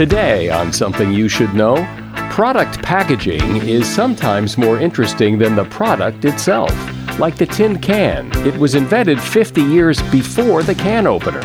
Today on Something You Should Know, Product packaging is sometimes more interesting than the product itself. Like the tin can, it was invented 50 years before the can opener.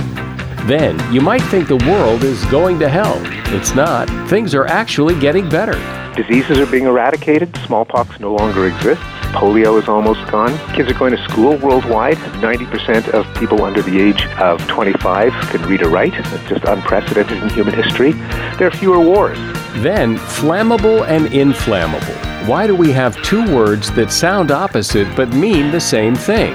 Then, you might think the world is going to hell. It's not. Things are actually getting better. Diseases are being eradicated. Smallpox no longer exists. Polio is almost gone. Kids are going to school worldwide. 90% of people under the age of 25 can read or write. It's just unprecedented in human history. There are fewer wars. Then, flammable and inflammable. Why do we have two words that sound opposite but mean the same thing?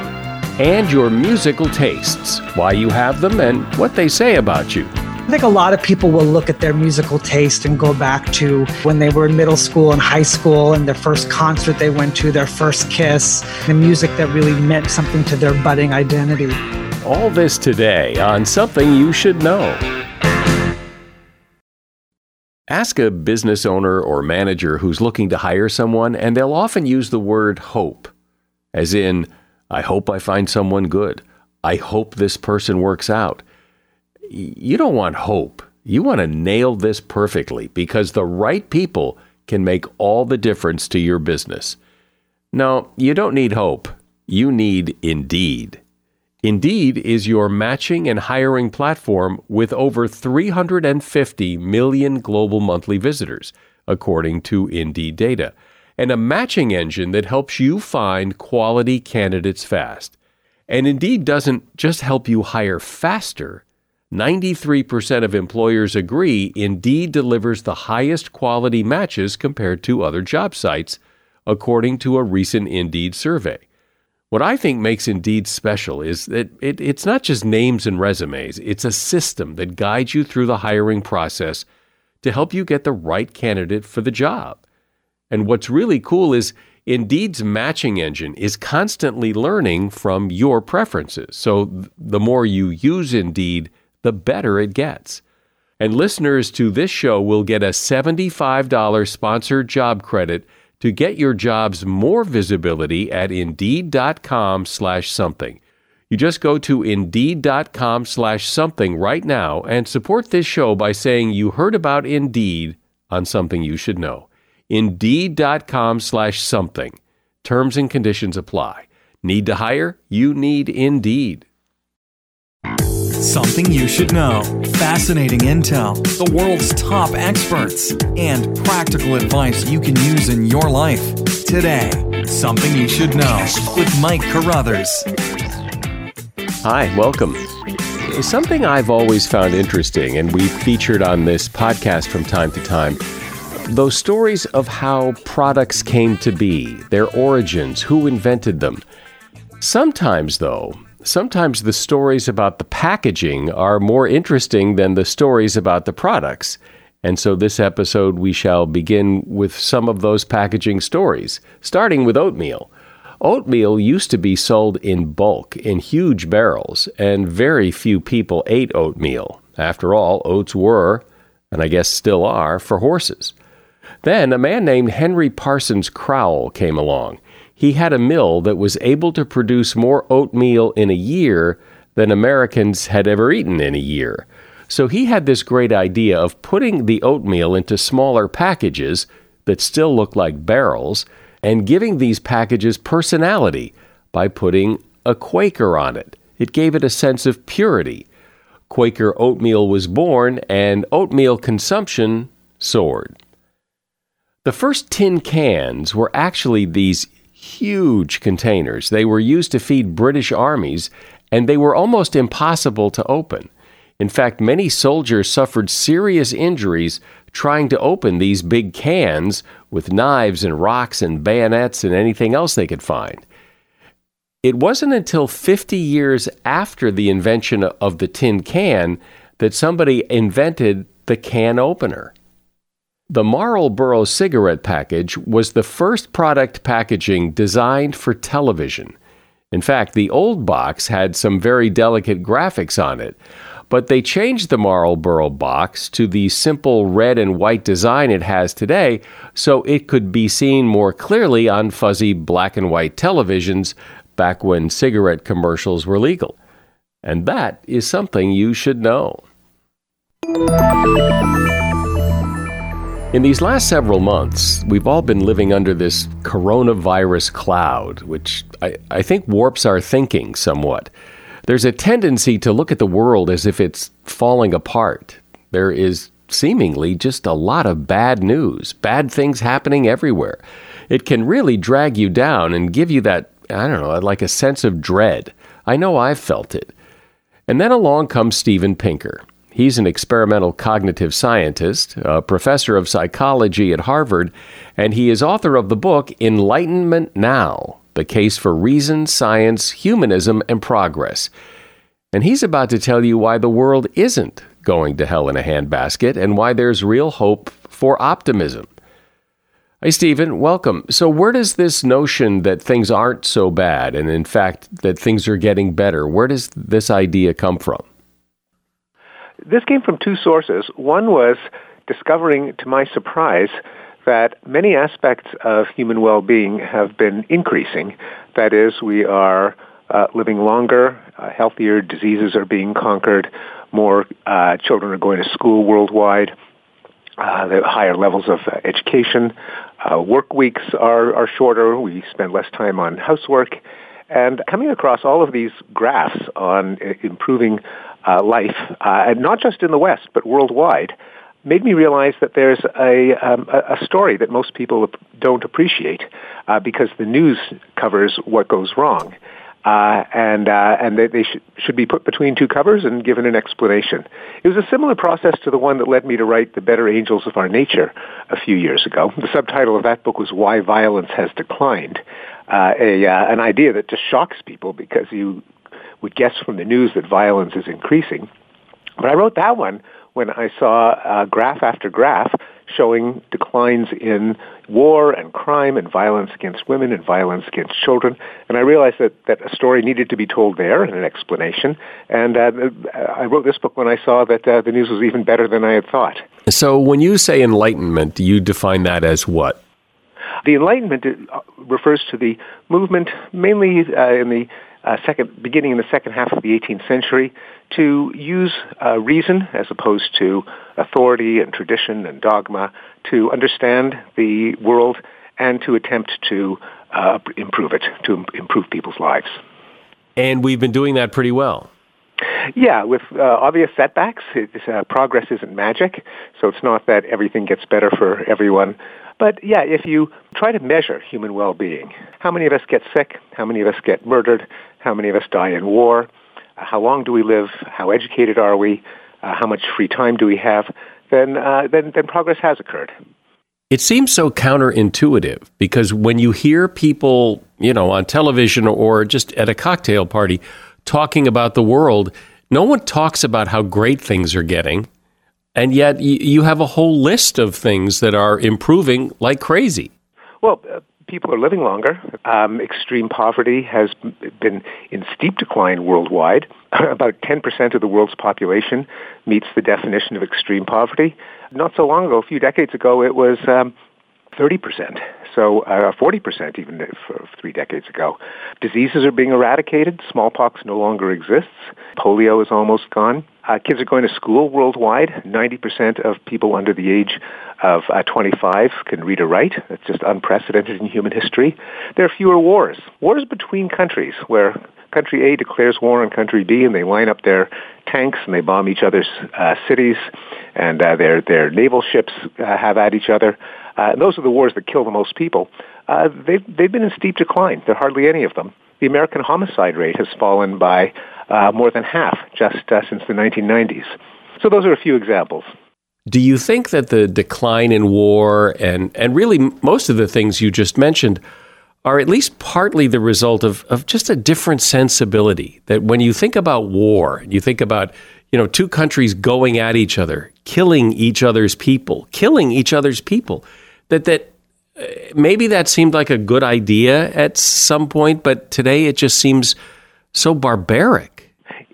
And your musical tastes, why you have them, and what they say about you. I think a lot of people will look at their musical taste and go back to when they were in middle school and high school and their first concert they went to, their first kiss, the music that really meant something to their budding identity. All this today on Something You Should Know. Ask a business owner or manager who's looking to hire someone, and they'll often use the word hope, as in, I hope I find someone good. I hope this person works out. You don't want hope. You want to nail this perfectly because the right people can make all the difference to your business. No, you don't need hope. You need Indeed. Indeed is your matching and hiring platform with over 350 million global monthly visitors, according to Indeed data, and a matching engine that helps you find quality candidates fast. And Indeed doesn't just help you hire faster. 93% of employers agree Indeed delivers the highest quality matches compared to other job sites, according to a recent Indeed survey. What I think makes Indeed special is that it, it's not just names and resumes, it's a system that guides you through the hiring process to help you get the right candidate for the job. And what's really cool is Indeed's matching engine is constantly learning from your preferences. So the more you use Indeed, the better it gets. And listeners to this show will get a $75 sponsored job credit to get your jobs more visibility at indeed.com slash something. You just go to indeed.com slash something right now and support this show by saying you heard about Indeed on something you should know. Indeed.com slash something. Terms and conditions apply. Need to hire? You need Indeed. Something you should know. Fascinating intel, the world's top experts, and practical advice you can use in your life. Today, Something You Should Know with Mike Carruthers. Hi, welcome. Something I've always found interesting, and we've featured on this podcast from time to time, those stories of how products came to be, their origins, who invented them. Sometimes, though, sometimes the stories about the packaging are more interesting than the stories about the products. And so, this episode, we shall begin with some of those packaging stories, starting with oatmeal. Oatmeal used to be sold in bulk in huge barrels, and very few people ate oatmeal. After all, oats were, and I guess still are, for horses. Then a man named Henry Parsons Crowell came along he had a mill that was able to produce more oatmeal in a year than Americans had ever eaten in a year. So he had this great idea of putting the oatmeal into smaller packages that still look like barrels and giving these packages personality by putting a Quaker on it. It gave it a sense of purity. Quaker oatmeal was born and oatmeal consumption soared. The first tin cans were actually these huge containers. They were used to feed British armies, and they were almost impossible to open. In fact, many soldiers suffered serious injuries trying to open these big cans with knives and rocks and bayonets and anything else they could find. It wasn't until 50 years after the invention of the tin can that somebody invented the can opener. The Marlboro cigarette package was the first product packaging designed for television. In fact, the old box had some very delicate graphics on it, but they changed the Marlboro box to the simple red and white design it has today so it could be seen more clearly on fuzzy black and white televisions back when cigarette commercials were legal. And that is something you should know. In these last several months, we've all been living under this coronavirus cloud, which I, I, think warps our thinking somewhat. There's a tendency to look at the world as if it's falling apart. There is seemingly just a lot of bad news, bad things happening everywhere. It can really drag you down and give you that, I don't know, like a sense of dread. I know I've felt it. And then along comes Steven Pinker. He's an experimental cognitive scientist, a professor of psychology at Harvard, and he is author of the book Enlightenment Now The Case for Reason, Science, Humanism, and Progress. And he's about to tell you why the world isn't going to hell in a handbasket and why there's real hope for optimism. Hey, Stephen. welcome. So, where does this notion that things aren't so bad and, in fact, that things are getting better, where does this idea come from? This came from two sources. One was discovering, to my surprise, that many aspects of human well-being have been increasing. That is, we are uh, living longer, uh, healthier, diseases are being conquered, more uh, children are going to school worldwide, uh, the higher levels of uh, education, uh, work weeks are, are shorter, we spend less time on housework, and coming across all of these graphs on improving uh, life, uh, and not just in the West, but worldwide, made me realize that there's a, um, a story that most people don't appreciate uh, because the news covers what goes wrong. Uh, and uh, and they, they sh- should be put between two covers and given an explanation. It was a similar process to the one that led me to write The Better Angels of Our Nature a few years ago. The subtitle of that book was Why Violence Has Declined, uh, a, uh, an idea that just shocks people because you would guess from the news that violence is increasing. But I wrote that one when I saw uh, graph after graph showing declines in war and crime and violence against women and violence against children. And I realized that, that a story needed to be told there and an explanation. And uh, I wrote this book when I saw that uh, the news was even better than I had thought. So when you say enlightenment, you define that as what? The Enlightenment uh, refers to the movement mainly uh, in the uh, second, beginning in the second half of the 18th century, to use uh, reason as opposed to authority and tradition and dogma to understand the world and to attempt to uh, improve it, to improve people's lives. And we've been doing that pretty well. Yeah, with uh, obvious setbacks. Uh, progress isn't magic, so it's not that everything gets better for everyone but yeah, if you try to measure human well-being, how many of us get sick? How many of us get murdered? How many of us die in war? Uh, how long do we live? How educated are we? Uh, how much free time do we have? Then, uh, then, then progress has occurred. It seems so counterintuitive because when you hear people, you know, on television or just at a cocktail party talking about the world, no one talks about how great things are getting and yet you have a whole list of things that are improving like crazy. Well, uh, people are living longer. Um, extreme poverty has been in steep decline worldwide. About 10% of the world's population meets the definition of extreme poverty. Not so long ago, a few decades ago, it was um, 30%. So uh, 40% even three decades ago. Diseases are being eradicated. Smallpox no longer exists. Polio is almost gone. Uh, kids are going to school worldwide. 90% of people under the age of uh, 25 can read or write. That's just unprecedented in human history. There are fewer wars. Wars between countries where country A declares war on country B and they line up their tanks and they bomb each other's uh, cities and uh, their, their naval ships uh, have at each other. Uh, those are the wars that kill the most people. Uh, they've, they've been in steep decline. There are hardly any of them. The American homicide rate has fallen by uh, more than half just uh, since the 1990s. So those are a few examples. Do you think that the decline in war and, and really most of the things you just mentioned are at least partly the result of, of just a different sensibility? That when you think about war, you think about you know two countries going at each other, killing each other's people, killing each other's people, that that uh, maybe that seemed like a good idea at some point, but today it just seems so barbaric.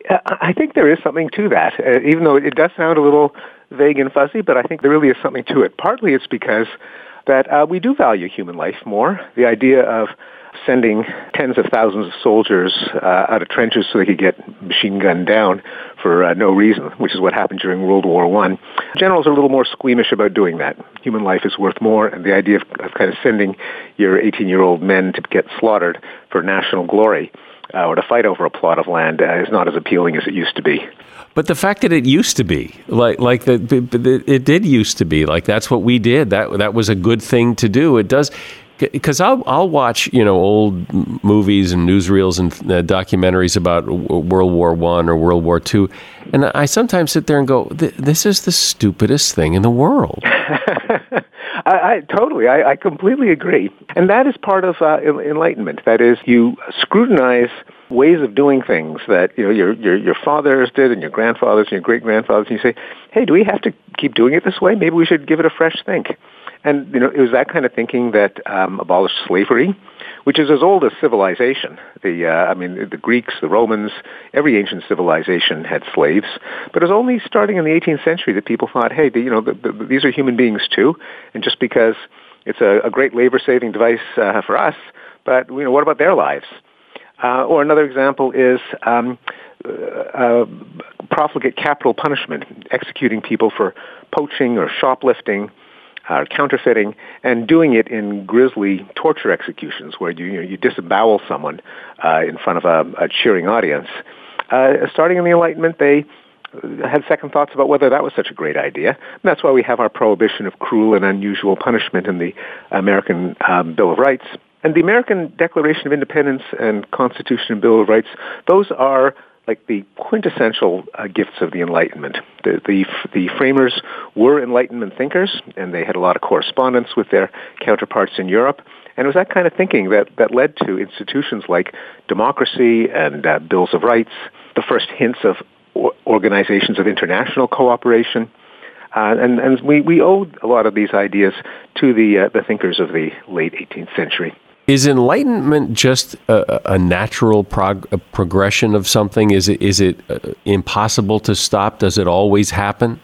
I think there is something to that, uh, even though it does sound a little vague and fuzzy, but I think there really is something to it. Partly it's because that uh, we do value human life more. The idea of sending tens of thousands of soldiers uh, out of trenches so they could get machine gunned down for uh, no reason, which is what happened during World War One. Generals are a little more squeamish about doing that. Human life is worth more, and the idea of, of kind of sending your 18-year-old men to get slaughtered for national glory uh, or to fight over a plot of land uh, is not as appealing as it used to be. But the fact that it used to be like like the, it did used to be like that's what we did. That that was a good thing to do. It does because I'll I'll watch you know old movies and newsreels and uh, documentaries about World War One or World War Two, and I sometimes sit there and go, "This is the stupidest thing in the world." I, I totally, I, I completely agree, and that is part of uh, enlightenment. That is, you scrutinize ways of doing things that you know your your your fathers did and your grandfathers and your great grandfathers, and you say, "Hey, do we have to keep doing it this way? Maybe we should give it a fresh think." And you know, it was that kind of thinking that um, abolished slavery, which is as old as civilization. The uh, I mean, the Greeks, the Romans, every ancient civilization had slaves, but it was only starting in the 18th century that people thought, "Hey, the, you know, the, the, these are human beings too," and just because it's a, a great labor-saving device uh, for us, but you know, what about their lives? Uh, or another example is um, uh, uh, profligate capital punishment, executing people for poaching or shoplifting, uh, counterfeiting, and doing it in grisly torture executions where you, you, know, you disembowel someone uh, in front of a, a cheering audience. Uh, starting in the Enlightenment, they had second thoughts about whether that was such a great idea. And that's why we have our prohibition of cruel and unusual punishment in the American um, Bill of Rights. And the American Declaration of Independence and Constitution and Bill of Rights, those are like the quintessential uh, gifts of the Enlightenment. The, the, the framers were Enlightenment thinkers, and they had a lot of correspondence with their counterparts in Europe. And it was that kind of thinking that, that led to institutions like democracy and uh, bills of rights, the first hints of organizations of international cooperation. Uh, and and we, we owe a lot of these ideas to the, uh, the thinkers of the late 18th century. Is enlightenment just a, a natural prog- a progression of something? Is it is it uh, impossible to stop? Does it always happen?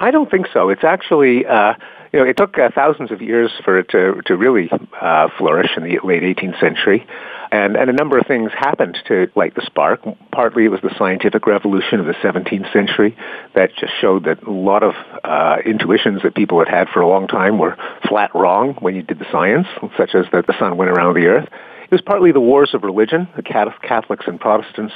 I don't think so. It's actually. Uh, you know, it took uh, thousands of years for it to to really uh, flourish in the late 18th century. And, and a number of things happened to light the spark. Partly it was the scientific revolution of the 17th century that just showed that a lot of uh, intuitions that people had had for a long time were flat wrong when you did the science, such as that the sun went around the earth. It was partly the wars of religion. The Catholics and Protestants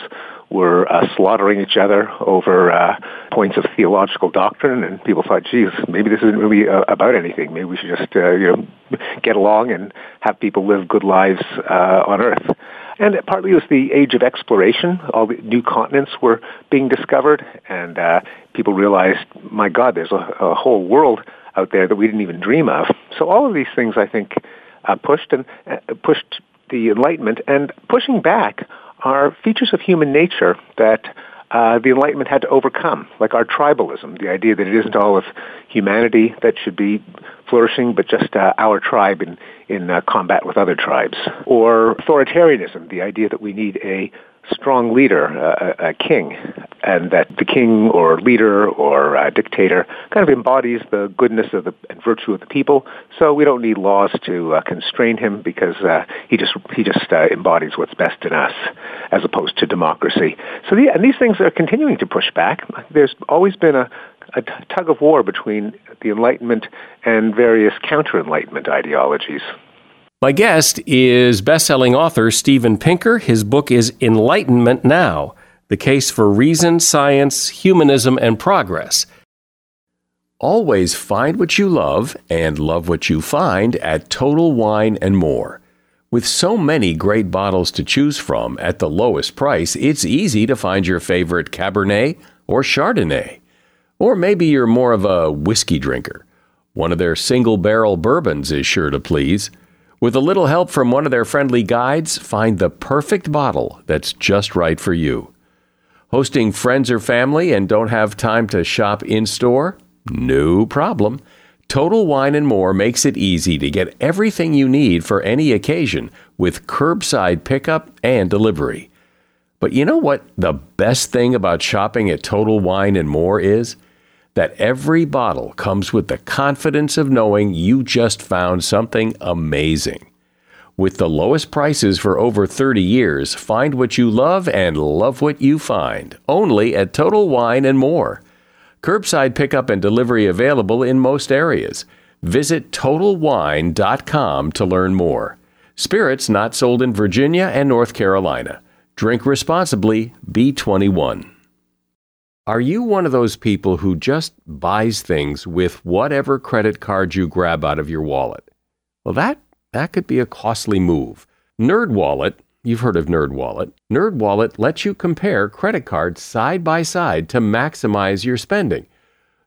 were uh, slaughtering each other over uh, points of theological doctrine, and people thought, "Geez, maybe this isn't really uh, about anything. Maybe we should just, uh, you know, get along and have people live good lives uh, on Earth." And partly it was the age of exploration. All the new continents were being discovered, and uh, people realized, "My God, there's a, a whole world out there that we didn't even dream of." So all of these things, I think, uh, pushed and uh, pushed the Enlightenment, and pushing back are features of human nature that uh, the Enlightenment had to overcome, like our tribalism, the idea that it isn't all of humanity that should be flourishing, but just uh, our tribe in, in uh, combat with other tribes. Or authoritarianism, the idea that we need a strong leader, a, a, king, and that the king or leader or uh, dictator kind of embodies the goodness of the and virtue of the people. So we don't need laws to uh, constrain him because uh, he just he just uh, embodies what's best in us, as opposed to democracy. So the, and these things are continuing to push back. There's always been a a tug of war between the Enlightenment and various counter-Enlightenment ideologies. My guest is best-selling author Steven Pinker. His book is Enlightenment Now: The Case for Reason, Science, Humanism and Progress. Always find what you love and love what you find at Total Wine and More. With so many great bottles to choose from at the lowest price, it's easy to find your favorite Cabernet or Chardonnay. Or maybe you're more of a whiskey drinker. One of their single barrel bourbons is sure to please. With a little help from one of their friendly guides, find the perfect bottle that's just right for you. Hosting friends or family and don't have time to shop in store? No problem. Total Wine and More makes it easy to get everything you need for any occasion with curbside pickup and delivery. But you know what the best thing about shopping at Total Wine and More is? That every bottle comes with the confidence of knowing you just found something amazing. With the lowest prices for over 30 years, find what you love and love what you find. Only at Total Wine and More. Curbside pickup and delivery available in most areas. Visit TotalWine.com to learn more. Spirits not sold in Virginia and North Carolina. Drink responsibly, B21. Are you one of those people who just buys things with whatever credit card you grab out of your wallet? Well, that, that could be a costly move. NerdWallet You've heard of NerdWallet. NerdWallet lets you compare credit cards side by side to maximize your spending.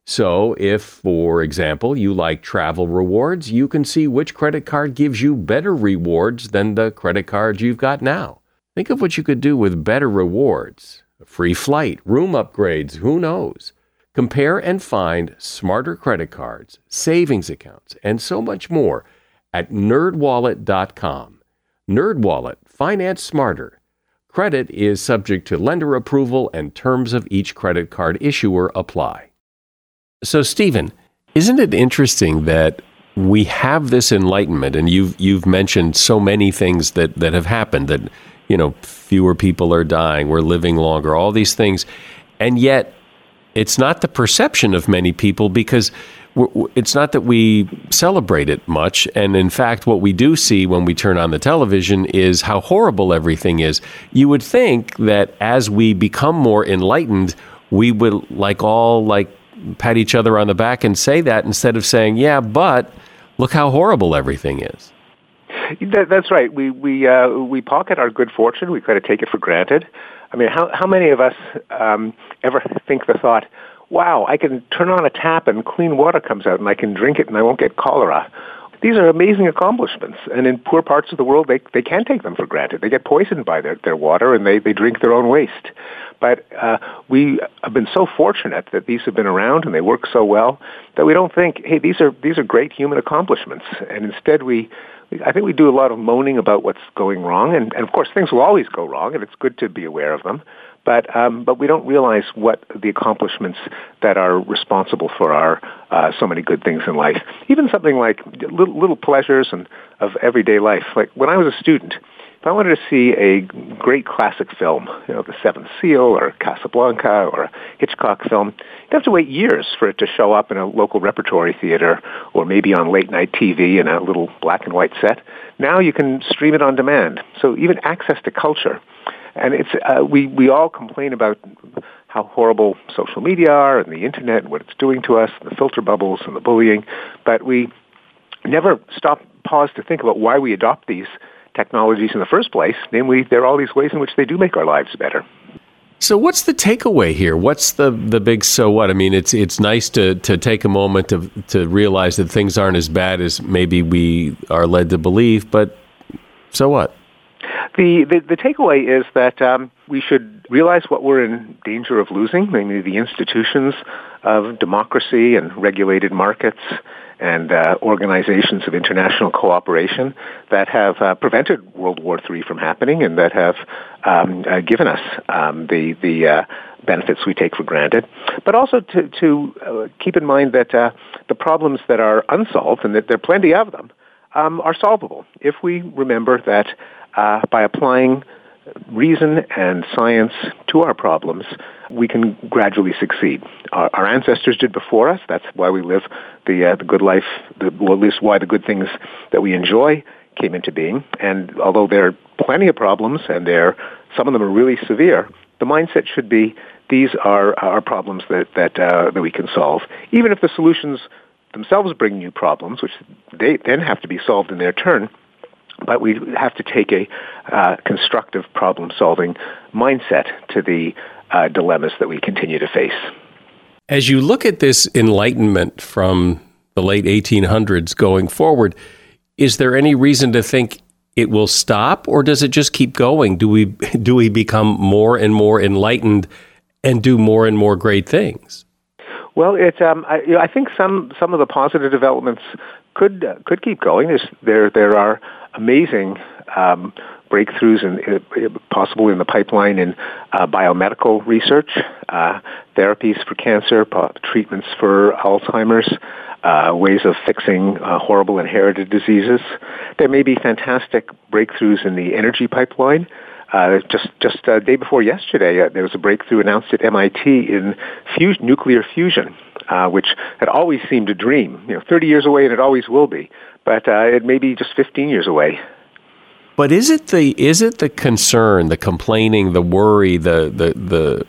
So, if, for example, you like travel rewards, you can see which credit card gives you better rewards than the credit card you've got now. Think of what you could do with better rewards free flight, room upgrades, who knows? Compare and find smarter credit cards, savings accounts, and so much more at nerdwallet.com. NerdWallet Finance smarter. Credit is subject to lender approval and terms of each credit card issuer apply. So, Stephen, isn't it interesting that we have this enlightenment, and you've you've mentioned so many things that that have happened that you know fewer people are dying, we're living longer, all these things, and yet it's not the perception of many people because it's not that we celebrate it much. And in fact, what we do see when we turn on the television is how horrible everything is. You would think that as we become more enlightened, we would like all like pat each other on the back and say that instead of saying, yeah, but look how horrible everything is. That, that's right. We we uh, we pocket our good fortune. We kind of take it for granted. I mean, how how many of us um, ever think the thought, wow, I can turn on a tap and clean water comes out and I can drink it and I won't get cholera. These are amazing accomplishments. And in poor parts of the world, they, they can take them for granted. They get poisoned by their, their water and they, they drink their own waste. But uh, we have been so fortunate that these have been around and they work so well that we don't think, hey, these are, these are great human accomplishments. And instead we, I think we do a lot of moaning about what's going wrong. And, and of course, things will always go wrong and it's good to be aware of them but um, but we don't realize what the accomplishments that are responsible for our uh, so many good things in life. Even something like little, little pleasures and of everyday life. Like when I was a student, if I wanted to see a great classic film, you know, The Seventh Seal or Casablanca or a Hitchcock film, you'd have to wait years for it to show up in a local repertory theater or maybe on late night TV in a little black and white set. Now you can stream it on demand. So even access to culture and it's uh, we we all complain about how horrible social media are and the internet and what it's doing to us, and the filter bubbles and the bullying, but we never stop pause to think about why we adopt these technologies in the first place. Namely, there are all these ways in which they do make our lives better. So what's the takeaway here? What's the the big so what? I mean, it's it's nice to to take a moment to to realize that things aren't as bad as maybe we are led to believe, but so what? The, the, the takeaway is that um, we should realize what we're in danger of losing, namely the institutions of democracy and regulated markets and uh, organizations of international cooperation that have uh, prevented World War III from happening and that have um, uh, given us um, the the uh, benefits we take for granted, but also to, to uh, keep in mind that uh, the problems that are unsolved and that there are plenty of them um, are solvable. If we remember that by applying reason and science to our problems, we can gradually succeed. Our, our ancestors did before us. That's why we live the uh, the good life. The, well, at least why the good things that we enjoy came into being. And although there are plenty of problems, and there some of them are really severe, the mindset should be these are our problems that that uh, that we can solve, even if the solutions themselves bring new problems, which they then have to be solved in their turn but we have to take a uh, constructive problem-solving mindset to the uh, dilemmas that we continue to face. As you look at this enlightenment from the late 1800s going forward, is there any reason to think it will stop, or does it just keep going? Do we do we become more and more enlightened and do more and more great things? Well, it's um, I, you know, I think some some of the positive developments could uh, could keep going. There's, there there are amazing um, breakthroughs and uh, possible in the pipeline in uh, biomedical research, uh, therapies for cancer, treatments for Alzheimer's, uh, ways of fixing uh, horrible inherited diseases. There may be fantastic breakthroughs in the energy pipeline. Uh, just just day before yesterday, there was a breakthrough announced at MIT in fusion, nuclear fusion, uh, which had always seemed a dream. You know, 30 years away, and it always will be. But uh, it may be just 15 years away. But is it the is it the concern, the complaining, the worry, the the the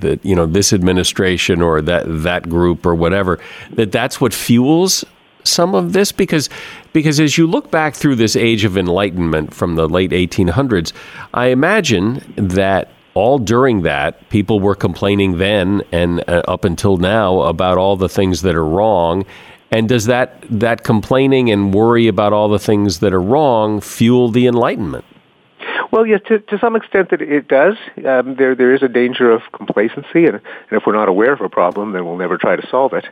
that you know this administration or that that group or whatever that that's what fuels some of this because because as you look back through this age of enlightenment from the late 1800s i imagine that all during that people were complaining then and uh, up until now about all the things that are wrong and does that that complaining and worry about all the things that are wrong fuel the enlightenment well, yes, to, to some extent that it does. Um, there, there is a danger of complacency, and, and if we're not aware of a problem, then we'll never try to solve it.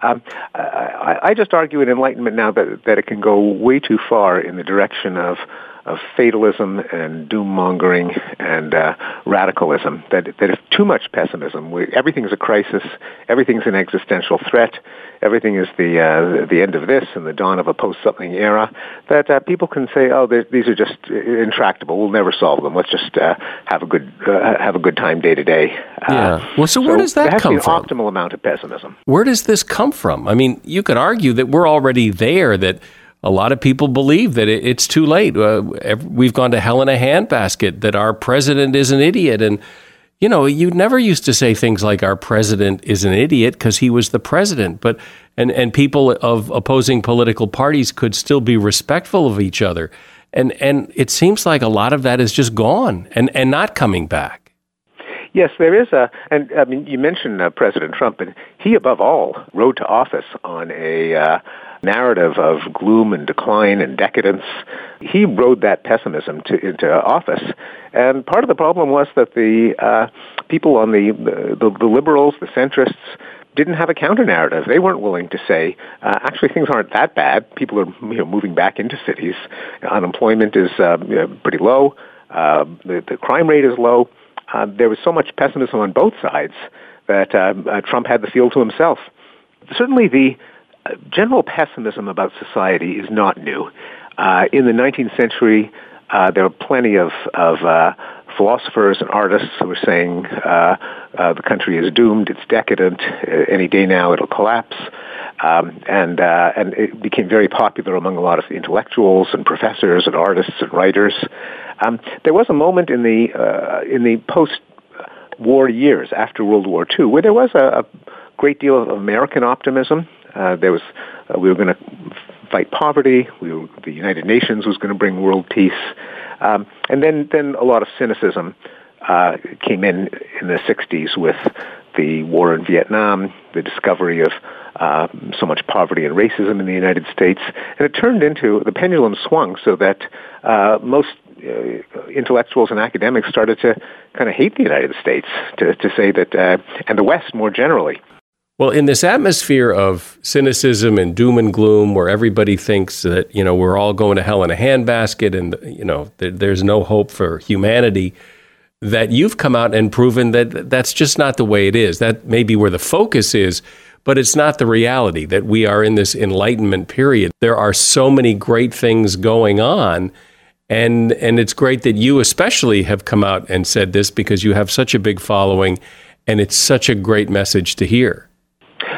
Um, I, I just argue in Enlightenment now that, that it can go way too far in the direction of of fatalism and doom mongering and uh, radicalism. That that if too much pessimism, we, everything's a crisis, everything's an existential threat, everything is the uh, the end of this and the dawn of a post something era. That uh, people can say, oh, these are just intractable. We'll never solve them. Let's just uh, have a good uh, have a good time day to day. Uh, yeah. Well, so where so does that come from? Optimal amount of pessimism. Where does this come from? I mean, you could argue that we're already there. That a lot of people believe that it's too late. Uh, we've gone to hell in a handbasket, that our president is an idiot. And, you know, you never used to say things like our president is an idiot because he was the president. But, and, and people of opposing political parties could still be respectful of each other. And, and it seems like a lot of that is just gone and, and not coming back. Yes, there is a, and I mean, you mentioned uh, President Trump, and he, above all, rode to office on a uh, narrative of gloom and decline and decadence. He rode that pessimism to, into office. And part of the problem was that the uh, people on the, the, the liberals, the centrists, didn't have a counter narrative. They weren't willing to say, uh, actually, things aren't that bad. People are you know, moving back into cities. Unemployment is uh, pretty low. Uh, the, the crime rate is low. Uh, there was so much pessimism on both sides that uh, uh, Trump had the field to himself. Certainly, the general pessimism about society is not new. Uh, in the 19th century, uh, there were plenty of, of uh, philosophers and artists who were saying uh, uh, the country is doomed, it's decadent, uh, any day now it'll collapse. Um, and, and it became very popular among a lot of intellectuals and professors and artists and writers. Um, there was a moment in the, in the post-war years after World War II where there was a, a great deal of American optimism uh, there was uh, we were going to fight poverty. We were, the United Nations was going to bring world peace, um, and then then a lot of cynicism uh, came in in the '60s with the war in Vietnam, the discovery of uh, so much poverty and racism in the United States, and it turned into the pendulum swung so that uh, most uh, intellectuals and academics started to kind of hate the United States, to, to say that, uh, and the West more generally, well, in this atmosphere of cynicism and doom and gloom, where everybody thinks that you know we're all going to hell in a handbasket, and you know there's no hope for humanity, that you've come out and proven that that's just not the way it is. That may be where the focus is, but it's not the reality. That we are in this enlightenment period. There are so many great things going on. And, and it's great that you especially have come out and said this because you have such a big following and it's such a great message to hear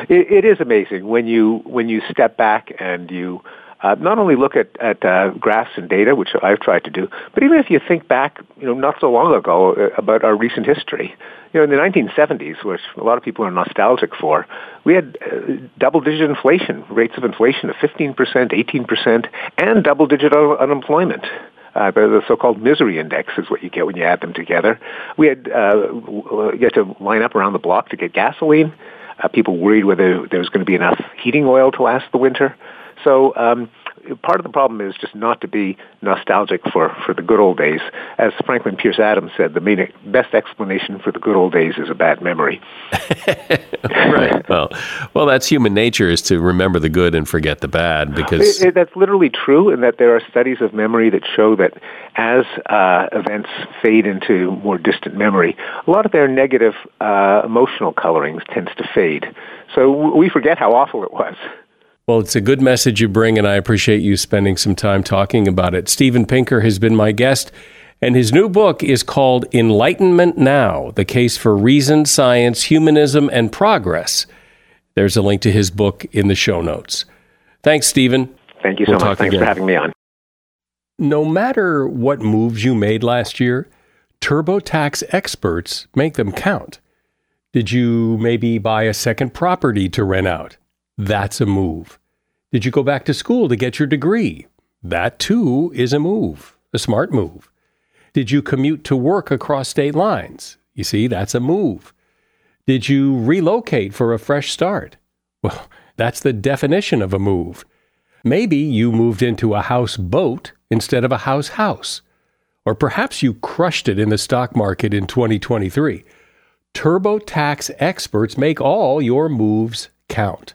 it, it is amazing when you when you step back and you uh, not only look at, at uh, graphs and data, which I've tried to do, but even if you think back, you know, not so long ago uh, about our recent history, you know, in the 1970s, which a lot of people are nostalgic for, we had uh, double-digit inflation, rates of inflation of 15%, 18%, and double-digit un- unemployment. Uh, the, so-called misery index is what you get when you add them together. We had uh, you had to line up around the block to get gasoline. Uh, people worried whether there was going to be enough heating oil to last the winter. So um, part of the problem is just not to be nostalgic for, for the good old days. As Franklin Pierce Adams said, the main, best explanation for the good old days is a bad memory. right. Well, well, that's human nature is to remember the good and forget the bad because it, it, that's literally true, and that there are studies of memory that show that as uh, events fade into more distant memory, a lot of their negative uh, emotional colorings tends to fade. So we forget how awful it was. Well, it's a good message you bring, and I appreciate you spending some time talking about it. Steven Pinker has been my guest, and his new book is called Enlightenment Now The Case for Reason, Science, Humanism, and Progress. There's a link to his book in the show notes. Thanks, Steven. Thank you so we'll much. Thanks again. for having me on. No matter what moves you made last year, TurboTax experts make them count. Did you maybe buy a second property to rent out? That's a move. Did you go back to school to get your degree? That too is a move, a smart move. Did you commute to work across state lines? You see, that's a move. Did you relocate for a fresh start? Well, that's the definition of a move. Maybe you moved into a house boat instead of a house house. Or perhaps you crushed it in the stock market in 2023. TurboTax experts make all your moves count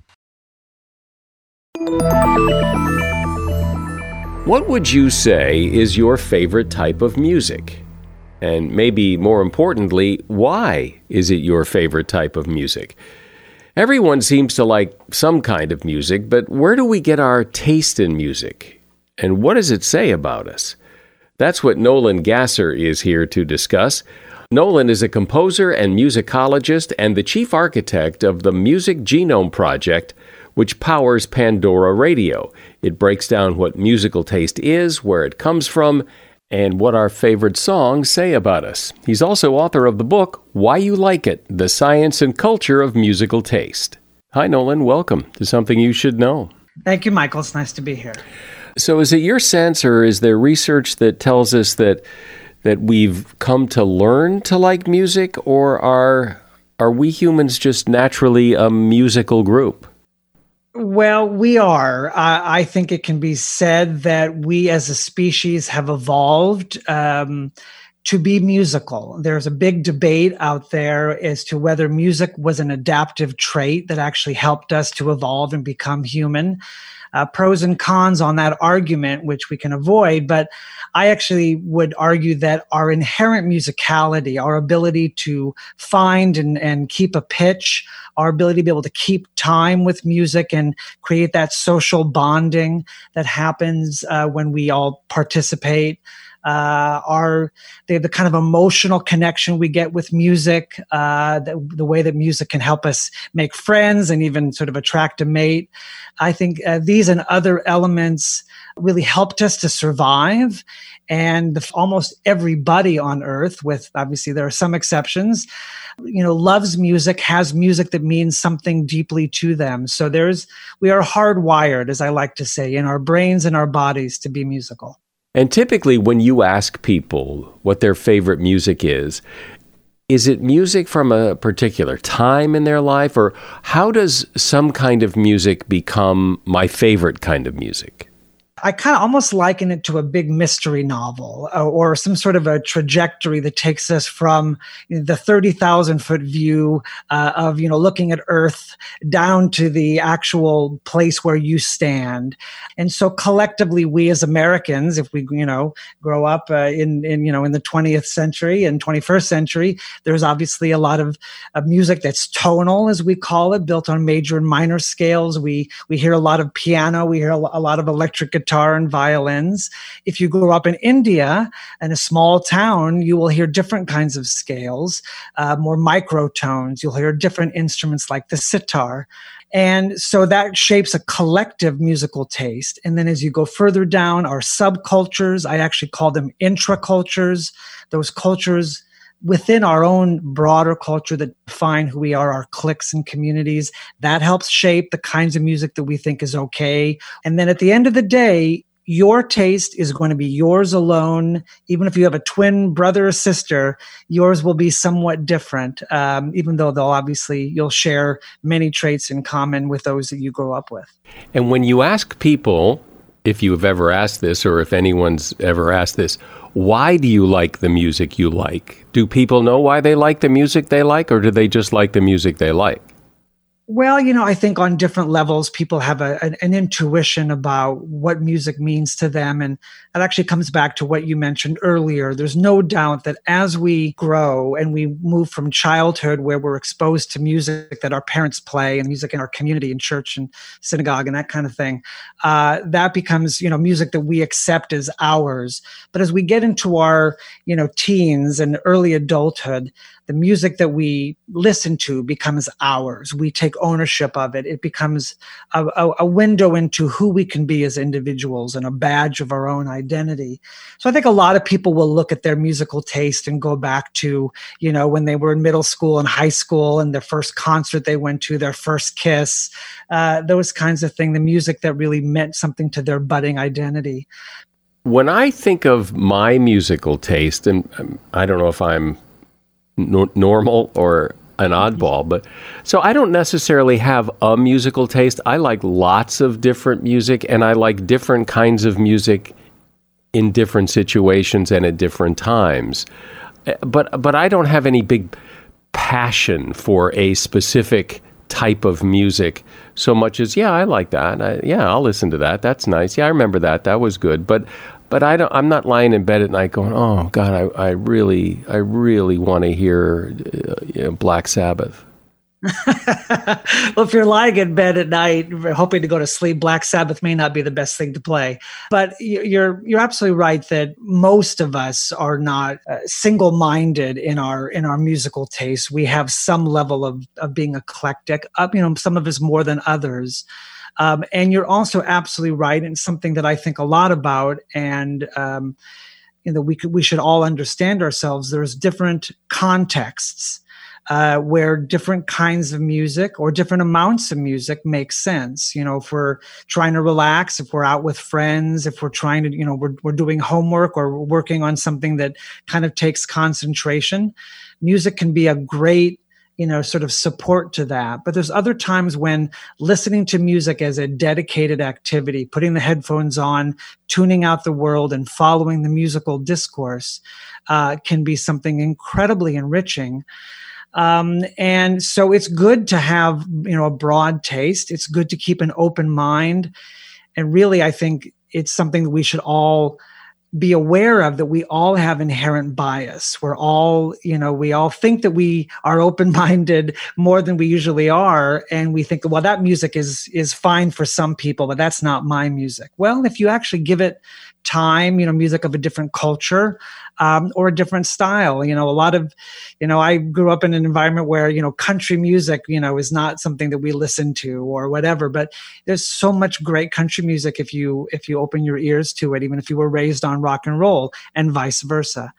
What would you say is your favorite type of music? And maybe more importantly, why is it your favorite type of music? Everyone seems to like some kind of music, but where do we get our taste in music? And what does it say about us? That's what Nolan Gasser is here to discuss. Nolan is a composer and musicologist and the chief architect of the Music Genome Project, which powers Pandora Radio. It breaks down what musical taste is, where it comes from, and what our favorite songs say about us. He's also author of the book Why You Like It The Science and Culture of Musical Taste. Hi, Nolan. Welcome to Something You Should Know. Thank you, Michael. It's nice to be here. So, is it your sense, or is there research that tells us that that we've come to learn to like music, or are are we humans just naturally a musical group? Well, we are. I, I, think it can be said that we as a species have evolved um, to be musical. There's a big debate out there as to whether music was an adaptive trait that actually helped us to evolve and become human. Uh, pros and cons on that argument, which we can avoid. But I actually would argue that our inherent musicality, our ability to find and, and keep a pitch, our ability to be able to keep time with music and create that social bonding that happens uh, when we all participate uh, our the, the kind of emotional connection we get with music, uh, the, the way that music can help us make friends and even sort of attract a mate. I think uh, these and other elements really helped us to survive. And the, almost everybody on earth, with obviously there are some exceptions, you know, loves music, has music that means something deeply to them. So there's, we are hardwired, as I like to say, in our brains and our bodies to be musical. And typically, when you ask people what their favorite music is, is it music from a particular time in their life, or how does some kind of music become my favorite kind of music? I kind of almost liken it to a big mystery novel uh, or some sort of a trajectory that takes us from the 30,000 foot view uh, of, you know, looking at Earth down to the actual place where you stand. And so collectively, we as Americans, if we, you know, grow up uh, in, in, you know, in the 20th century and 21st century, there's obviously a lot of, of music that's tonal, as we call it, built on major and minor scales. We, we hear a lot of piano, we hear a lot of electric guitar guitar and violins. If you grew up in India in a small town, you will hear different kinds of scales, uh, more microtones. You'll hear different instruments like the sitar. And so that shapes a collective musical taste. And then as you go further down, our subcultures, I actually call them intracultures, those cultures within our own broader culture that define who we are, our cliques and communities. That helps shape the kinds of music that we think is okay. And then at the end of the day, your taste is going to be yours alone. Even if you have a twin brother or sister, yours will be somewhat different, um, even though they'll obviously, you'll share many traits in common with those that you grow up with. And when you ask people, if you have ever asked this or if anyone's ever asked this, why do you like the music you like? Do people know why they like the music they like, or do they just like the music they like? Well, you know, I think on different levels, people have a, an, an, intuition about what music means to them. And that actually comes back to what you mentioned earlier. There's no doubt that as we grow and we move from childhood, where we're exposed to music that our parents play and music in our community and church and synagogue and that kind of thing, uh, that becomes, you know, music that we accept as ours. But as we get into our, you know, teens and early adulthood, the music that we listen to becomes ours. We take ownership of it. It becomes a, a, a, window into who we can be as individuals and a badge of our own identity. So I think a lot of people will look at their musical taste and go back to, you know, when they were in middle school and high school and their first concert they went to, their first kiss, uh, those kinds of things, the music that really meant something to their budding identity. When I think of my musical taste, and um, I don't know if I'm normal or an oddball. But so I don't necessarily have a musical taste. I like lots of different music and I like different kinds of music in different situations and at different times. Eh, but but I don't have any big passion for a specific type of music so much as yeah I like that I, yeah I'll listen to that that's nice yeah I remember that that was good but but I don't, I'm not lying in bed at night going, oh God, I, I really, I really want to hear uh, you know, Black Sabbath. well, if you're lying in bed at night hoping to go to sleep, Black Sabbath may not be the best thing to play. But you're you're absolutely right that most of us are not uh, single-minded in our in our musical taste. We have some level of of being eclectic. Up, you know, some of us more than others. Um, and you're also absolutely right, and something that I think a lot about, and um, you know, we could, we should all understand ourselves. There's different contexts uh, where different kinds of music or different amounts of music make sense. You know, if we're trying to relax, if we're out with friends, if we're trying to, you know, we're, we're doing homework or working on something that kind of takes concentration, music can be a great you know sort of support to that. But there's other times when listening to music as a dedicated activity putting the headphones on tuning out the world and following the musical discourse uh, can be something incredibly enriching. Um, and so it's good to have you know a broad taste. It's good to keep an open mind. And really i think it's something that we should all be aware of that we all have inherent bias. We're all, you know, we all think that we are open-minded more than we usually are, and we think, well, that music is is fine for some people, but that's not my music. Well, if you actually give it time, you know, music of a different culture um, or a different style. You know, a lot of, you know, I grew up in an environment where, you know, country music, you know, is not something that we listen to or whatever, but there's so much great country music if you, if you open your ears to it, even if you were raised on rock and roll and vice versa.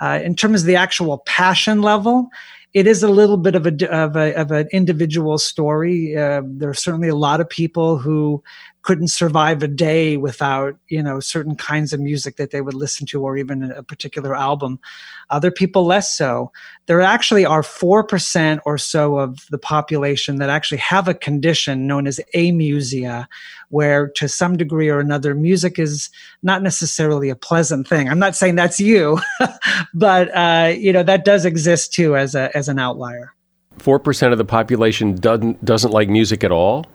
Uh, in terms of the actual passion level, it is a little bit of a of, a, of an individual story. Uh, there are certainly a lot of people who couldn't survive a day without you know certain kinds of music that they would listen to or even a particular album. Other people less so. There actually are 4% or so of the population that actually have a condition known as amusia where to some degree or another music is not necessarily a pleasant thing. I'm not saying that's you but uh, you know that does exist too as a as an outlier. 4% of the population doesn't doesn't like music at all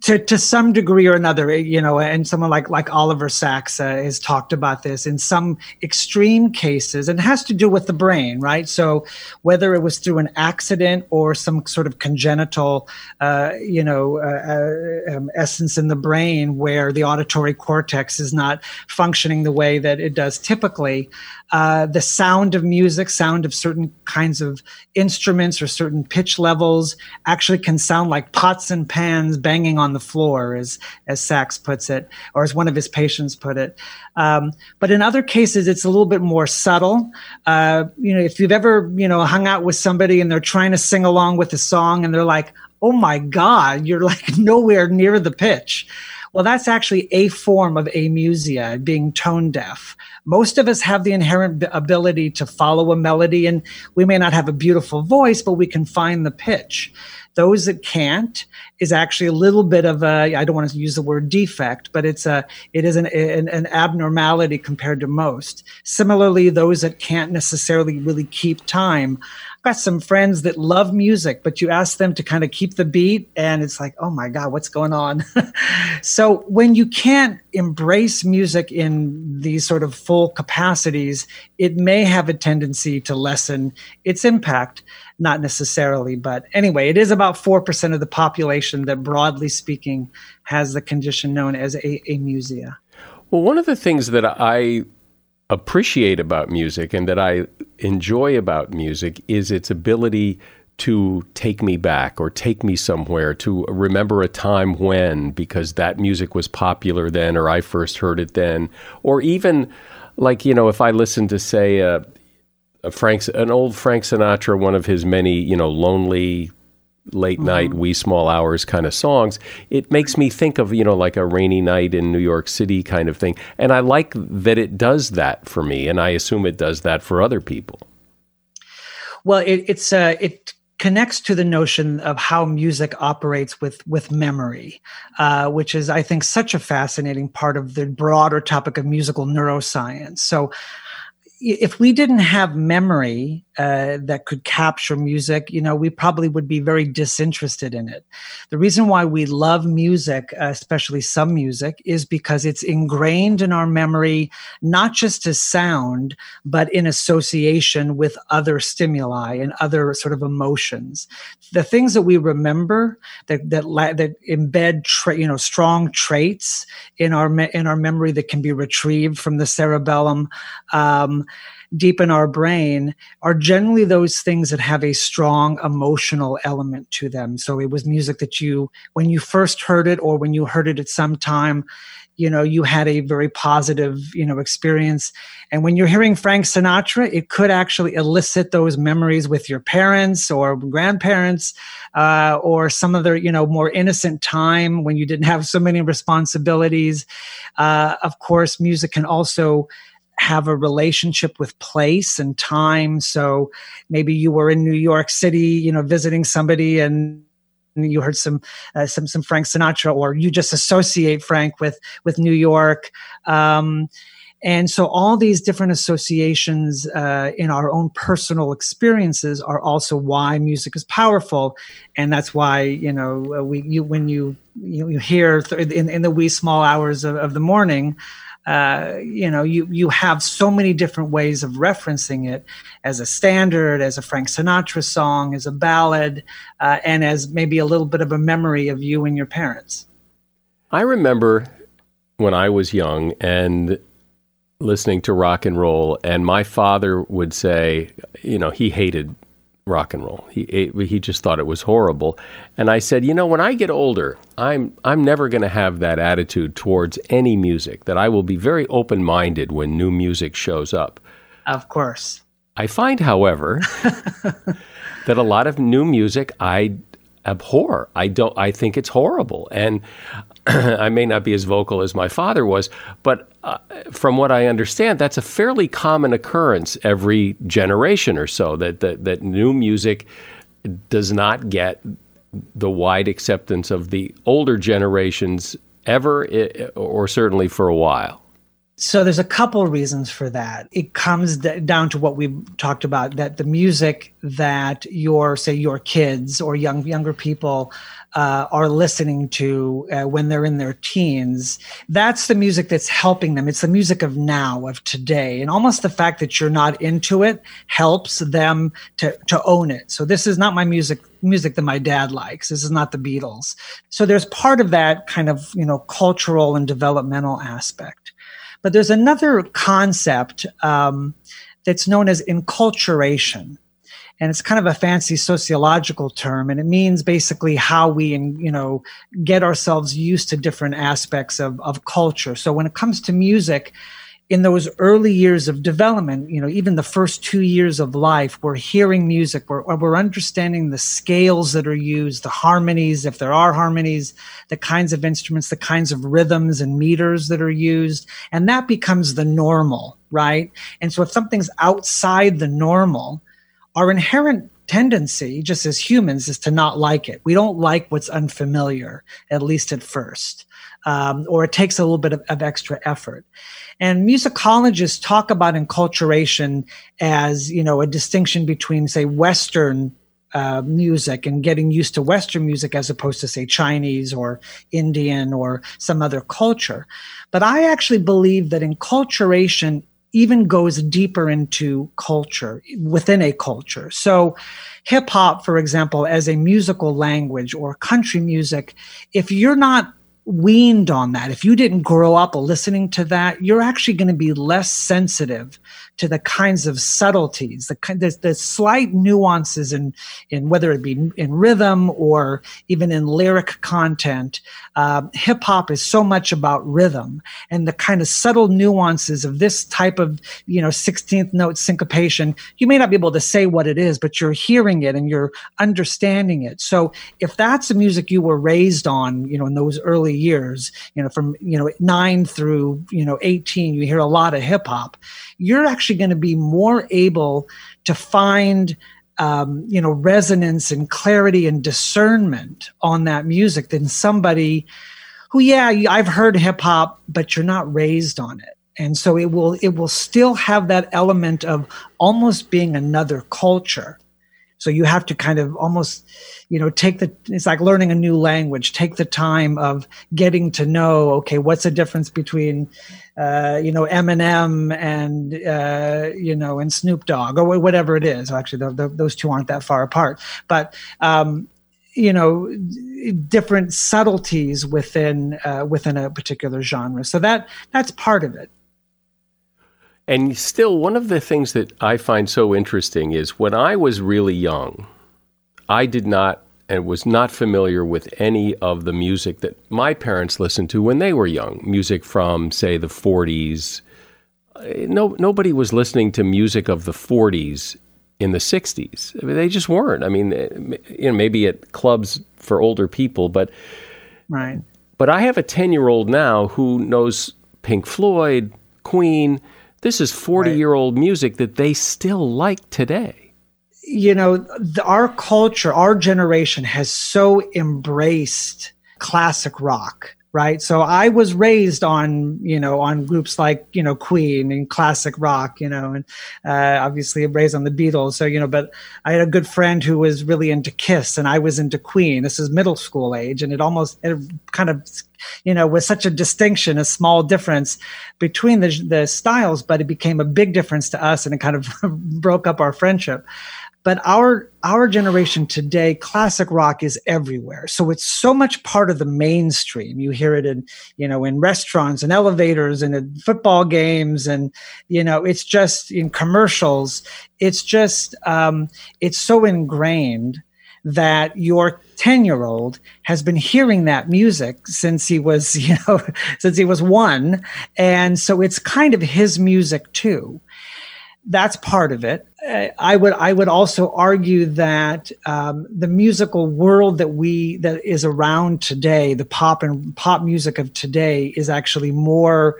to to some degree or another, eh, you know, and someone like like Oliver Sacks uh, has talked about this in some extreme cases, and it has to do with the brain, right? So whether it was through an accident or some sort of congenital, uh, you know, uh, uh um, essence in the brain where the auditory cortex is not functioning the way that it does typically, uh, the sound of music, sound of certain kinds of instruments or certain pitch levels actually can sound like pots and pans banging on the floor, as as Sacks puts it, or as one of his patients put it. Um, but in other cases, it's a little bit more subtle. Uh, you know, if you've ever you know hung out with somebody and they're trying to sing along with a song and they're like, "Oh my God, you're like nowhere near the pitch." Well, that's actually a form of amusia, being tone deaf. Most of us have the inherent ability to follow a melody, and we may not have a beautiful voice, but we can find the pitch. Those that can't is actually a little bit of a I don't want to use the word defect, but it's a it is an, an, an abnormality compared to most. Similarly, those that can't necessarily really keep time got some friends that love music, but you ask them to kind of keep the beat and it's like, oh my God, what's going on? so when you can't embrace music in these sort of full capacities, it may have a tendency to lessen its impact, not necessarily. But anyway, it is about 4% of the population that, broadly speaking, has the condition known as a- amusia. Well, one of the things that I appreciate about music and that I enjoy about music is its ability to take me back or take me somewhere to remember a time when because that music was popular then or I first heard it then. Or even like you know if I listen to say a, a Frank an old Frank Sinatra one of his many you know lonely late mm-hmm. night wee small hours kind of songs it makes me think of you know like a rainy night in new york city kind of thing. And i like that it does that for me and i assume it does that for other people. Well it, it's uh, it connects to the notion of how music operates with with memory uh, which is i think such a fascinating part of the broader topic of musical neuroscience. So if we didn't have memory uh, that could capture music, you know, we probably would be very disinterested in it. The reason why we love music, uh, especially some music, is because it's ingrained in our memory, not just as sound, but in association with other stimuli and other sort of emotions. The things that we remember that that that embed, tra- you know, strong traits in our me- in our memory that can be retrieved from the cerebellum. Um, deep in our brain are generally those things that have a strong emotional element to them. So it was music that you, when you first heard it or when you heard it at some time, you know, you had a very positive, you know, experience. And when you're hearing Frank Sinatra, it could actually elicit those memories with your parents or grandparents, uh, or some other, you know, more innocent time when you didn't have so many responsibilities. Uh, of course, music can also have a relationship with place and time. So maybe you were in New York City, you know, visiting somebody and you heard some uh, some some Frank Sinatra, or you just associate Frank with with New York. Um, and so all these different associations uh, in our own personal experiences are also why music is powerful, and that's why you know we you when you you, you hear th- in, in the wee small hours of, of the morning uh, you know, you you have so many different ways of referencing it as a standard, as a Frank Sinatra song, as a ballad, uh, and as maybe a little bit of a memory of you and your parents. I remember when I was young and listening to rock and roll, and my father would say, you know, he hated rock and roll. He he just thought it was horrible. And I said, you know, when I get older, I'm I'm never going to have that attitude towards any music. That I will be very open-minded when new music shows up. Of course. I find, however, that a lot of new music I abhor. I don't. I think it's horrible, and I may not be as vocal as my father was, but uh, from what I understand, that's a fairly common occurrence every generation or so. That that, that new music does not get the wide acceptance of the older generations ever, or certainly for a while. So there's a couple reasons for that. It comes d- down to what we talked about that the music that your say your kids or young younger people uh, are listening to uh, when they're in their teens, that's the music that's helping them. It's the music of now, of today. And almost the fact that you're not into it helps them to, to own it. So this is not my music music that my dad likes. This is not the Beatles. So there's part of that kind of, you know, cultural and developmental aspect. But there's another concept um, that's known as enculturation. And it's kind of a fancy sociological term and it means basically how we you know get ourselves used to different aspects of, of culture. So when it comes to music in those early years of development, you know, even the first two years of life, we're hearing music, we're, we're understanding the scales that are used, the harmonies, if there are harmonies, the kinds of instruments, the kinds of rhythms and meters that are used. And that becomes the normal, right? And so if something's outside the normal, our inherent tendency, just as humans, is to not like it. We don't like what's unfamiliar, at least at first, um, or it takes a little bit of, of, extra effort. And musicologists talk about enculturation as, you know, a distinction between, say, Western uh, music and getting used to Western music as opposed to, say, Chinese or Indian or some other culture. But I actually believe that enculturation even goes deeper into culture within a culture. So, hip hop, for example, as a musical language or country music, if you're not weaned on that, if you didn't grow up listening to that, you're actually going to be less sensitive to the kinds of subtleties, the kind, the, the slight nuances in in whether it be in rhythm or even in lyric content. Uh, Hip hop is so much about rhythm and the kind of subtle nuances of this type of you know 16th note syncopation. You may not be able to say what it is, but you're hearing it and you're understanding it. So if that's the music you were raised on, you know, in those early years, you know, from you know nine through you know 18, you hear a lot of hip hop. You're actually going to be more able to find um, you know resonance and clarity and discernment on that music than somebody who yeah i've heard hip hop but you're not raised on it. And so it will it will still have that element of almost being another culture so you have to kind of almost, you know, take the, it's like learning a new language, take the time of getting to know, okay, what's the difference between, uh, you know, Eminem and, uh, you know, and Snoop Dogg or whatever it is. Actually, the, the, those two aren't that far apart. But, um, you know different subtleties within uh, within a particular genre so that that's part of it and still, one of the things that I find so interesting is when I was really young, I did not and was not familiar with any of the music that my parents listened to when they were young. Music from, say, the 40s. No, nobody was listening to music of the 40s in the 60s. I mean, they just weren't. I mean, you know, maybe at clubs for older people, but right. But I have a 10 year old now who knows Pink Floyd, Queen this is 40 right. year old music that they still like today. You know, the, our culture, our generation has so embraced classic rock right? So I was raised on, you know, on groups like, you know, Queen and classic rock, you know, and uh, obviously raised on the Beatles. So, you know, but I had a good friend who was really into Kiss and I was into Queen. This is middle school age. And it almost, it kind of, you know, was such a distinction, a small difference between the, the styles, but it became a big difference to us and it kind of broke up our friendship but our our generation today classic rock is everywhere. So it's so much part of the mainstream. You hear it in you know in restaurants and elevators and in football games and you know it's just in commercials. It's just um, it's so ingrained that your 10 year old has been hearing that music since he was you know since he was one. And so it's kind of his music too that's part of it. I would I would also argue that um, the musical world that we that is around today, the pop and pop music of today, is actually more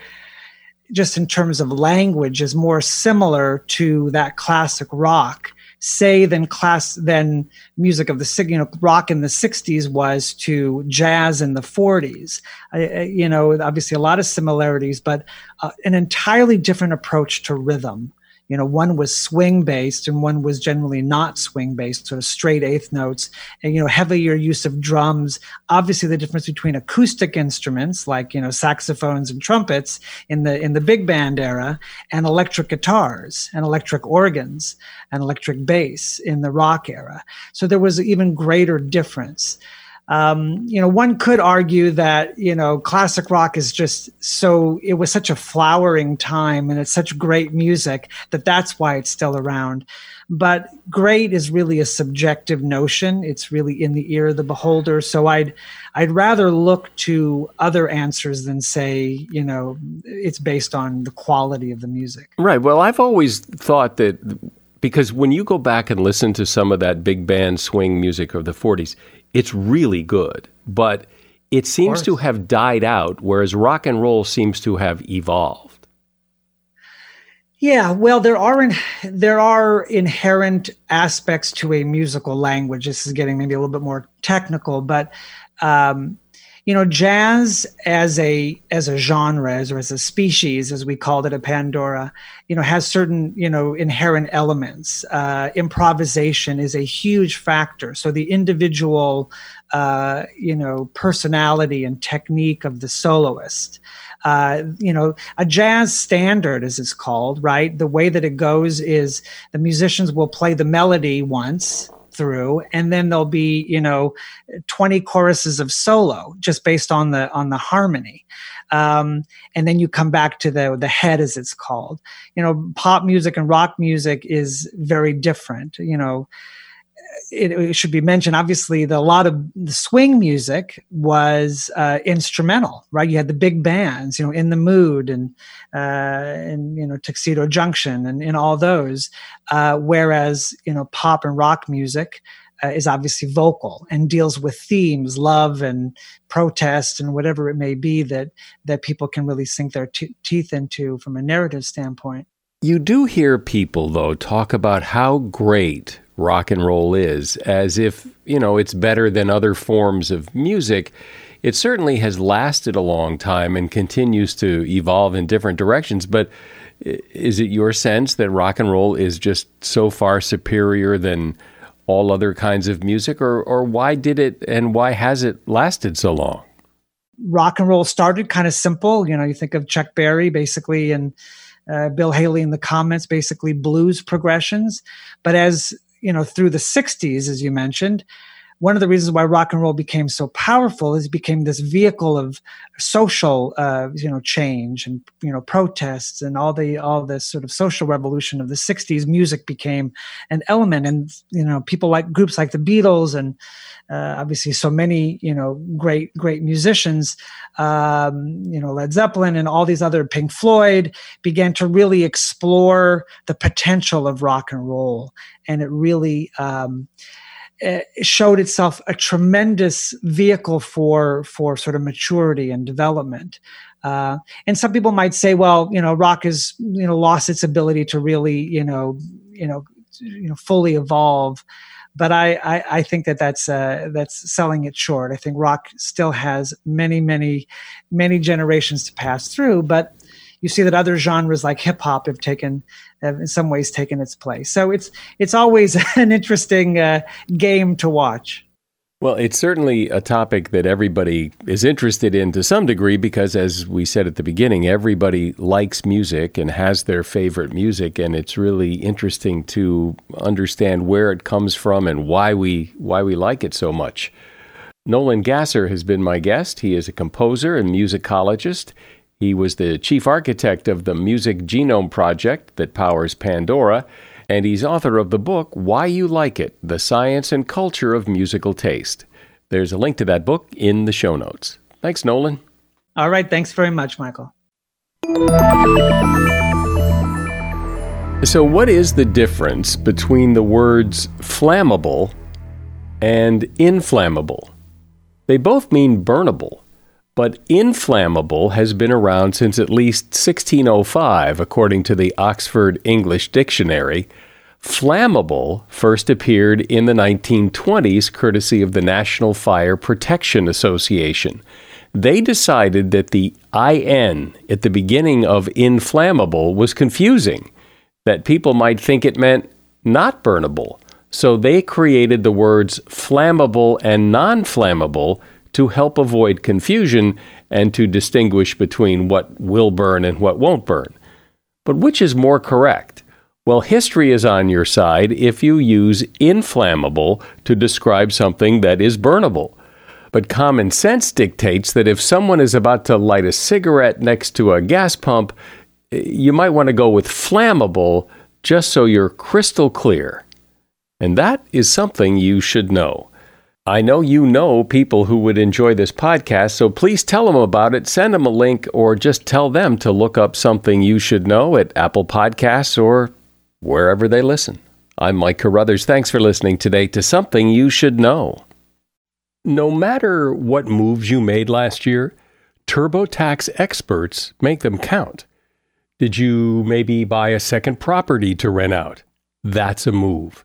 just in terms of language is more similar to that classic rock say than class than music of the you know rock in the 60s was to jazz in the 40s I, you know obviously a lot of similarities but uh, an entirely different approach to rhythm you know one was swing based and one was generally not swing based sort of straight eighth notes and you know heavier use of drums. Obviously the difference between acoustic instruments like you know saxophones and trumpets in the in the big band era and electric guitars and electric organs and electric bass in the rock era. So there was even greater difference um, you know, one could argue that, you know, classic rock is just so, it was such a flowering time and it's such great music that that's why it's still around. But great is really a subjective notion. It's really in the ear of the beholder. So I'd, I'd rather look to other answers than say, you know, it's based on the quality of the music. Right. Well, I've always thought that because when you go back and listen to some of that big band swing music of the 40s, it's really good, but it seems to have died out, whereas rock and roll seems to have evolved. Yeah, well, there are in, there are inherent aspects to a musical language. This is getting maybe a little bit more technical, but um, you know, jazz as a as a genre, as or as a species, as we called it a Pandora, you know, has certain you know inherent elements. Uh, improvisation is a huge factor. So the individual, uh, you know, personality and technique of the soloist. Uh, you know, a jazz standard, as it's called, right? The way that it goes is the musicians will play the melody once, through and then there'll be you know 20 choruses of solo just based on the on the harmony. Um, and then you come back to the the head as it's called. You know pop music and rock music is very different you know it, it, should be mentioned obviously that a lot of the swing music was uh, instrumental right? You had the big bands you know in the mood and uh, and you know tuxedo junction and, and all those uh, whereas you know pop and rock music uh, is obviously vocal and deals with themes love and protest and whatever it may be that that people can really sink their t- teeth into from a narrative standpoint. You do hear people though talk about how great rock and roll is, as if, you know, it's better than other forms of music. It certainly has lasted a long time and continues to evolve in different directions. But is it your sense that rock and roll is just so far superior than all other kinds of music? Or, or why did it and why has it lasted so long? Rock and roll started kind of simple. You know, you think of Chuck Berry basically and uh, Bill Haley in the Comets, basically blues progressions. But as you know through the 60s as you mentioned one of the reasons why rock and roll became so powerful is it became this vehicle of social uh, you know change and you know protests and all the all this sort of social revolution of the 60s music became an element and you know people like groups like the beatles and uh, obviously so many you know great great musicians um, you know led zeppelin and all these other pink floyd began to really explore the potential of rock and roll. And it really um, showed itself a tremendous vehicle for for sort of maturity and development. Uh, and some people might say, well, you know, rock has you know lost its ability to really you know you know you know fully evolve. But I, I, I think that that's uh, that's selling it short. I think rock still has many, many, many generations to pass through. But you see that other genres like hip hop have taken, have in some ways, taken its place. So it's it's always an interesting uh, game to watch. Well, it's certainly a topic that everybody is interested in to some degree because, as we said at the beginning, everybody likes music and has their favorite music, and it's really interesting to understand where it comes from and why we why we like it so much. Nolan Gasser has been my guest. He is a composer and musicologist. He was the chief architect of the Music Genome Project that powers Pandora and he's author of the book Why You Like It The Science and Culture of Musical Taste. There's a link to that book in the show notes. Thanks, Nolan. All right. Thanks very much, Michael. So, what is the difference between the words flammable and inflammable? They both mean burnable. But inflammable has been around since at least 1605, according to the Oxford English Dictionary. Flammable first appeared in the 1920s, courtesy of the National Fire Protection Association. They decided that the IN at the beginning of inflammable was confusing, that people might think it meant not burnable. So they created the words flammable and non flammable to help avoid confusion and to distinguish between what will burn and what won't burn. But which is more correct? Well, history is on your side if you use inflammable to describe something that is burnable. But common sense dictates that if someone is about to light a cigarette next to a gas pump, eh, you might want to go with flammable just so you're crystal clear. And that is something you should know. I know you know people who would enjoy this podcast, so please tell them about it. Send them a link or just tell them to look up something you should know at Apple Podcasts or wherever they listen. I'm Mike Carruthers. Thanks for listening today to Something You Should Know. No matter what moves you made last year, TurboTax experts make them count. Did you maybe buy a second property to rent out? That's a move.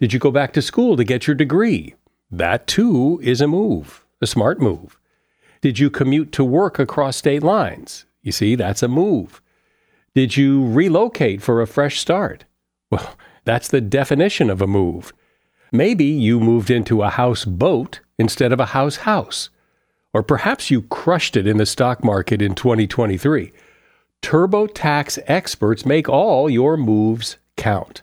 Did you go back to school to get your degree? That too is a move, a smart move. Did you commute to work across state lines? You see, that's a move. Did you relocate for a fresh start? Well, that's the definition of a move. Maybe you moved into a house boat instead of a house house. Or perhaps you crushed it in the stock market in 2023. TurboTax experts make all your moves count